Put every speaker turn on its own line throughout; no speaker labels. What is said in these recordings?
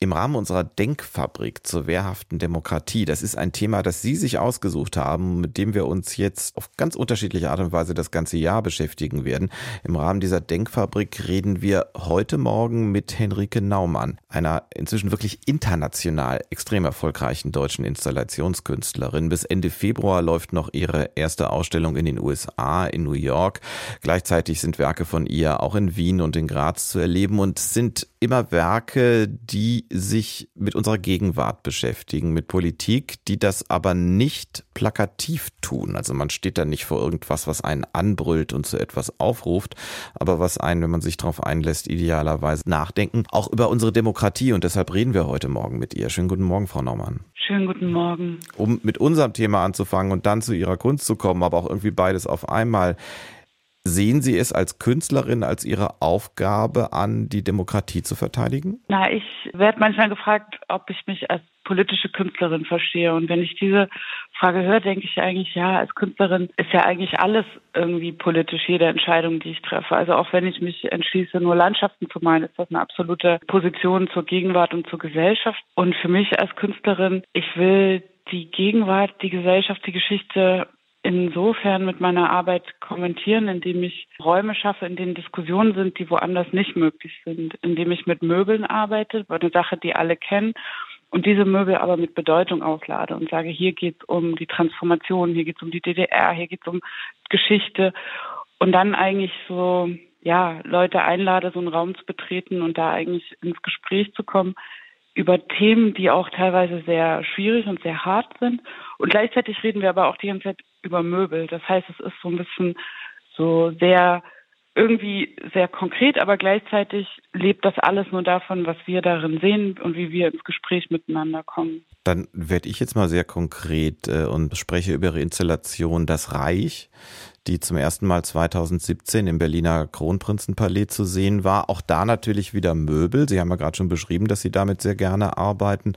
im Rahmen unserer Denkfabrik zur wehrhaften Demokratie. Das ist ein Thema, das Sie sich ausgesucht haben, mit dem wir uns jetzt auf ganz unterschiedliche Art und Weise das ganze Jahr beschäftigen werden. Im Rahmen dieser Denkfabrik reden wir heute Morgen mit Henrike Naumann, einer inzwischen wirklich international extrem erfolgreichen deutschen Installationskünstlerin. Bis Ende Februar läuft noch ihre erste Ausstellung in den USA, in New York. Gleichzeitig sind Werke von ihr auch in Wien und in Graz zu erleben und sind immer Werke, die sich mit unserer Gegenwart beschäftigen, mit Politik, die das aber nicht plakativ tun. Also man steht da nicht vor irgendwas, was einen anbrüllt und zu etwas aufruft, aber was einen, wenn man sich darauf einlässt, idealerweise nachdenken, auch über unsere Demokratie. Und deshalb reden wir heute Morgen mit ihr. Schönen guten Morgen, Frau Naumann.
Schönen guten Morgen.
Um mit unserem Thema anzufangen und dann zu Ihrer Kunst zu kommen, aber auch irgendwie beides auf einmal. Sehen Sie es als Künstlerin als Ihre Aufgabe an, die Demokratie zu verteidigen?
Na, ich werde manchmal gefragt, ob ich mich als politische Künstlerin verstehe. Und wenn ich diese Frage höre, denke ich eigentlich, ja, als Künstlerin ist ja eigentlich alles irgendwie politisch, jede Entscheidung, die ich treffe. Also auch wenn ich mich entschließe, nur Landschaften zu malen, ist das eine absolute Position zur Gegenwart und zur Gesellschaft. Und für mich als Künstlerin, ich will die Gegenwart, die Gesellschaft, die Geschichte insofern mit meiner Arbeit kommentieren, indem ich Räume schaffe, in denen Diskussionen sind, die woanders nicht möglich sind, indem ich mit Möbeln arbeite, eine Sache, die alle kennen, und diese Möbel aber mit Bedeutung auflade und sage, hier geht es um die Transformation, hier geht es um die DDR, hier geht es um Geschichte und dann eigentlich so, ja, Leute einlade, so einen Raum zu betreten und da eigentlich ins Gespräch zu kommen, über Themen, die auch teilweise sehr schwierig und sehr hart sind. Und gleichzeitig reden wir aber auch die ganze Zeit über Möbel. Das heißt, es ist so ein bisschen so sehr irgendwie sehr konkret, aber gleichzeitig lebt das alles nur davon, was wir darin sehen und wie wir ins Gespräch miteinander kommen.
Dann werde ich jetzt mal sehr konkret äh, und spreche über Ihre Installation Das Reich die zum ersten Mal 2017 im Berliner Kronprinzenpalais zu sehen war. Auch da natürlich wieder Möbel. Sie haben ja gerade schon beschrieben, dass Sie damit sehr gerne arbeiten.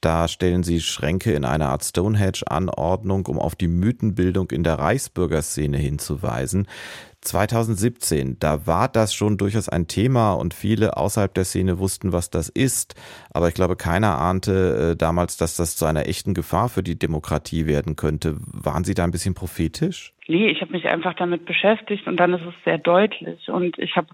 Da stellen Sie Schränke in einer Art Stonehenge-Anordnung, um auf die Mythenbildung in der Reichsbürgerszene hinzuweisen. 2017, da war das schon durchaus ein Thema und viele außerhalb der Szene wussten, was das ist. Aber ich glaube, keiner ahnte äh, damals, dass das zu einer echten Gefahr für die Demokratie werden könnte. Waren Sie da ein bisschen prophetisch?
Nee, ich habe mich einfach damit beschäftigt und dann ist es sehr deutlich. Und ich habe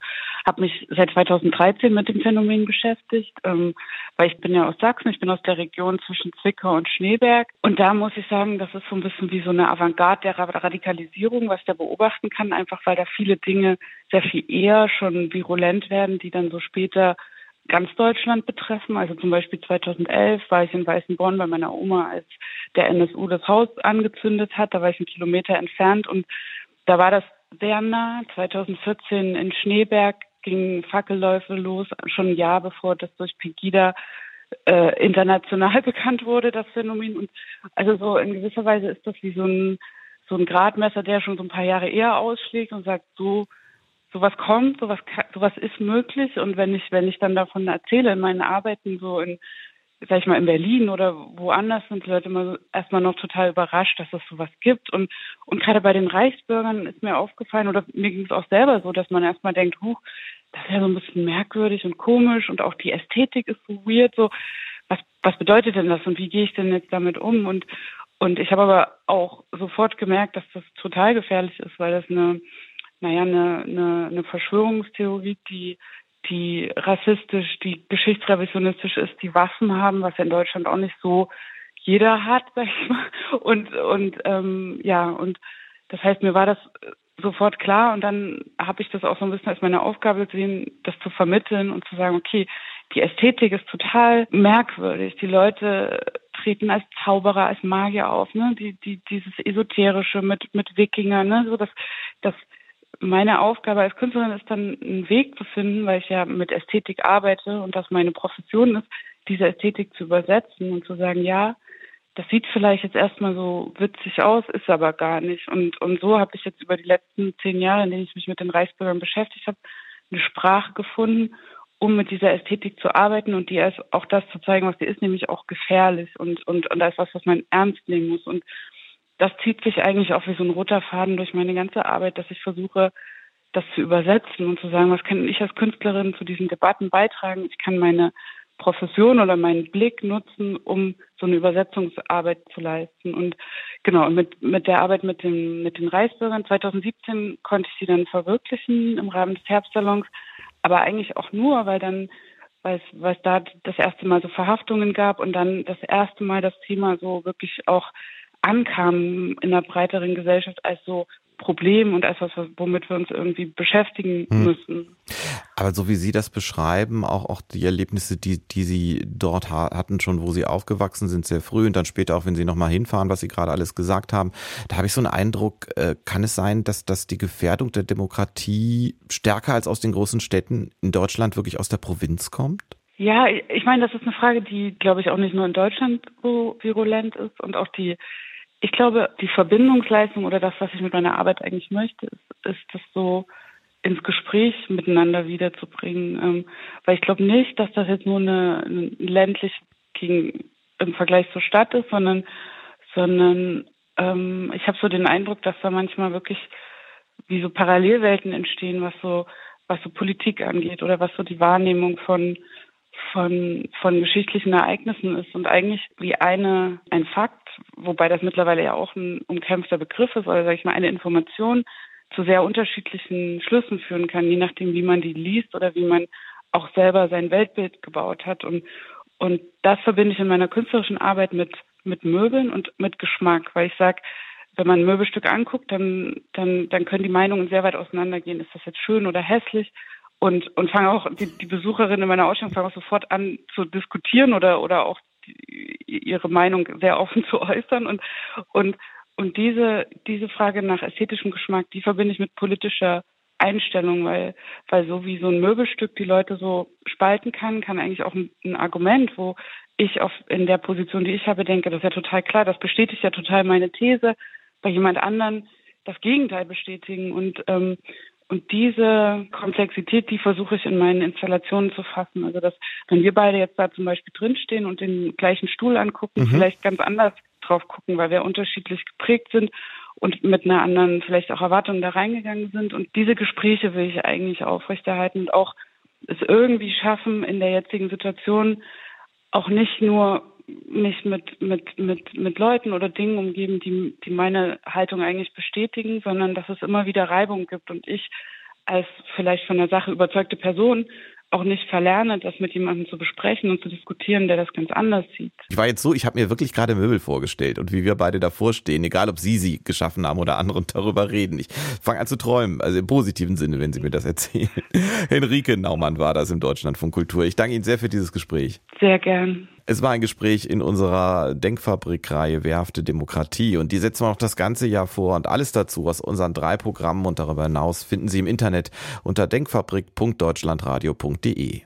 hab mich seit 2013 mit dem Phänomen beschäftigt, ähm, weil ich bin ja aus Sachsen, ich bin aus der Region zwischen Zwickau und Schneeberg. Und da muss ich sagen, das ist so ein bisschen wie so eine Avantgarde der Radikalisierung, was ich da beobachten kann, einfach weil da viele Dinge sehr viel eher schon virulent werden, die dann so später ganz Deutschland betreffen. Also zum Beispiel 2011 war ich in Weißenborn bei meiner Oma, als der NSU das Haus angezündet hat. Da war ich einen Kilometer entfernt und da war das sehr nah. 2014 in Schneeberg gingen Fackelläufe los, schon ein Jahr bevor das durch Pegida äh, international bekannt wurde, das Phänomen. Und also so in gewisser Weise ist das wie so ein so ein Gradmesser, der schon so ein paar Jahre eher ausschlägt und sagt, so sowas kommt, sowas, sowas ist möglich. Und wenn ich, wenn ich dann davon erzähle in meinen Arbeiten, so in, sag ich mal, in Berlin oder woanders, sind die Leute immer erstmal noch total überrascht, dass es sowas gibt. Und, und gerade bei den Reichsbürgern ist mir aufgefallen, oder mir ging es auch selber so, dass man erstmal denkt, huch, das ist ja so ein bisschen merkwürdig und komisch und auch die Ästhetik ist so weird, so, was, was bedeutet denn das und wie gehe ich denn jetzt damit um? Und, und ich habe aber auch sofort gemerkt, dass das total gefährlich ist, weil das eine, naja, eine, eine, eine Verschwörungstheorie, die, die rassistisch, die geschichtsrevisionistisch ist, die Waffen haben, was in Deutschland auch nicht so jeder hat, sag ich mal. Und, und ähm, ja, und das heißt, mir war das sofort klar und dann habe ich das auch so ein bisschen als meine Aufgabe gesehen, das zu vermitteln und zu sagen, okay, die Ästhetik ist total merkwürdig. Die Leute treten als Zauberer, als Magier auf, ne? Die, die, dieses Esoterische mit, mit Wikinger, ne? So das, das meine Aufgabe als Künstlerin ist dann einen Weg zu finden, weil ich ja mit Ästhetik arbeite und das meine Profession ist, diese Ästhetik zu übersetzen und zu sagen, ja, das sieht vielleicht jetzt erstmal so witzig aus, ist aber gar nicht. Und, und so habe ich jetzt über die letzten zehn Jahre, in denen ich mich mit den Reichsbürgern beschäftigt habe, eine Sprache gefunden, um mit dieser Ästhetik zu arbeiten und die als auch das zu zeigen, was sie ist, nämlich auch gefährlich und, und, und als was, was man ernst nehmen muss. Und das zieht sich eigentlich auch wie so ein roter Faden durch meine ganze Arbeit, dass ich versuche, das zu übersetzen und zu sagen, was kann ich als Künstlerin zu diesen Debatten beitragen? Ich kann meine Profession oder meinen Blick nutzen, um so eine Übersetzungsarbeit zu leisten. Und genau, mit, mit der Arbeit mit den, mit den Reichsbürgern 2017 konnte ich sie dann verwirklichen im Rahmen des Herbstsalons, aber eigentlich auch nur, weil dann, weil es, weil es da das erste Mal so Verhaftungen gab und dann das erste Mal das Thema so wirklich auch ankam in der breiteren Gesellschaft als so Problem und als was, womit wir uns irgendwie beschäftigen hm. müssen.
Aber so wie Sie das beschreiben, auch, auch die Erlebnisse, die, die Sie dort hatten, schon wo Sie aufgewachsen sind, sehr früh und dann später auch, wenn Sie nochmal hinfahren, was Sie gerade alles gesagt haben, da habe ich so einen Eindruck, äh, kann es sein, dass, dass die Gefährdung der Demokratie stärker als aus den großen Städten in Deutschland wirklich aus der Provinz kommt?
Ja, ich meine, das ist eine Frage, die, glaube ich, auch nicht nur in Deutschland so virulent ist und auch die ich glaube, die Verbindungsleistung oder das, was ich mit meiner Arbeit eigentlich möchte, ist, ist das so ins Gespräch miteinander wiederzubringen. Ähm, weil ich glaube nicht, dass das jetzt nur eine, eine ländlich gegen, im Vergleich zur Stadt ist, sondern, sondern ähm, ich habe so den Eindruck, dass da manchmal wirklich wie so Parallelwelten entstehen, was so, was so Politik angeht oder was so die Wahrnehmung von von, von geschichtlichen Ereignissen ist und eigentlich wie eine, ein Fakt, wobei das mittlerweile ja auch ein umkämpfter Begriff ist, oder sage ich mal, eine Information zu sehr unterschiedlichen Schlüssen führen kann, je nachdem, wie man die liest oder wie man auch selber sein Weltbild gebaut hat. Und, und das verbinde ich in meiner künstlerischen Arbeit mit, mit Möbeln und mit Geschmack, weil ich sage, wenn man ein Möbelstück anguckt, dann, dann, dann können die Meinungen sehr weit auseinandergehen. Ist das jetzt schön oder hässlich? Und, und fangen auch, die, die Besucherinnen in meiner Ausstellung fangen auch sofort an zu diskutieren oder, oder auch die, ihre Meinung sehr offen zu äußern. Und, und, und diese, diese Frage nach ästhetischem Geschmack, die verbinde ich mit politischer Einstellung, weil, weil so wie so ein Möbelstück die Leute so spalten kann, kann eigentlich auch ein, ein Argument, wo ich auf, in der Position, die ich habe, denke, das ist ja total klar, das bestätigt ja total meine These, bei jemand anderen das Gegenteil bestätigen. Und, ähm, und diese Komplexität, die versuche ich in meinen Installationen zu fassen. Also dass, wenn wir beide jetzt da zum Beispiel drinstehen und den gleichen Stuhl angucken, mhm. vielleicht ganz anders drauf gucken, weil wir unterschiedlich geprägt sind und mit einer anderen vielleicht auch Erwartung da reingegangen sind. Und diese Gespräche will ich eigentlich aufrechterhalten und auch es irgendwie schaffen, in der jetzigen Situation auch nicht nur mich mit, mit, mit, mit Leuten oder Dingen umgeben, die, die meine Haltung eigentlich bestätigen, sondern dass es immer wieder Reibung gibt und ich als vielleicht von der Sache überzeugte Person auch nicht verlerne, das mit jemandem zu besprechen und zu diskutieren, der das ganz anders sieht.
Ich war jetzt so, ich habe mir wirklich gerade Möbel vorgestellt und wie wir beide davor stehen, egal ob Sie sie geschaffen haben oder andere und darüber reden. Ich fange an zu träumen, also im positiven Sinne, wenn Sie mir das erzählen. Henrike Naumann war das im Deutschlandfunk Kultur. Ich danke Ihnen sehr für dieses Gespräch.
Sehr gern.
Es war ein Gespräch in unserer Denkfabrik-Reihe Wehrhafte Demokratie und die setzen wir noch das ganze Jahr vor und alles dazu aus unseren drei Programmen und darüber hinaus finden Sie im Internet unter denkfabrik.deutschlandradio.de.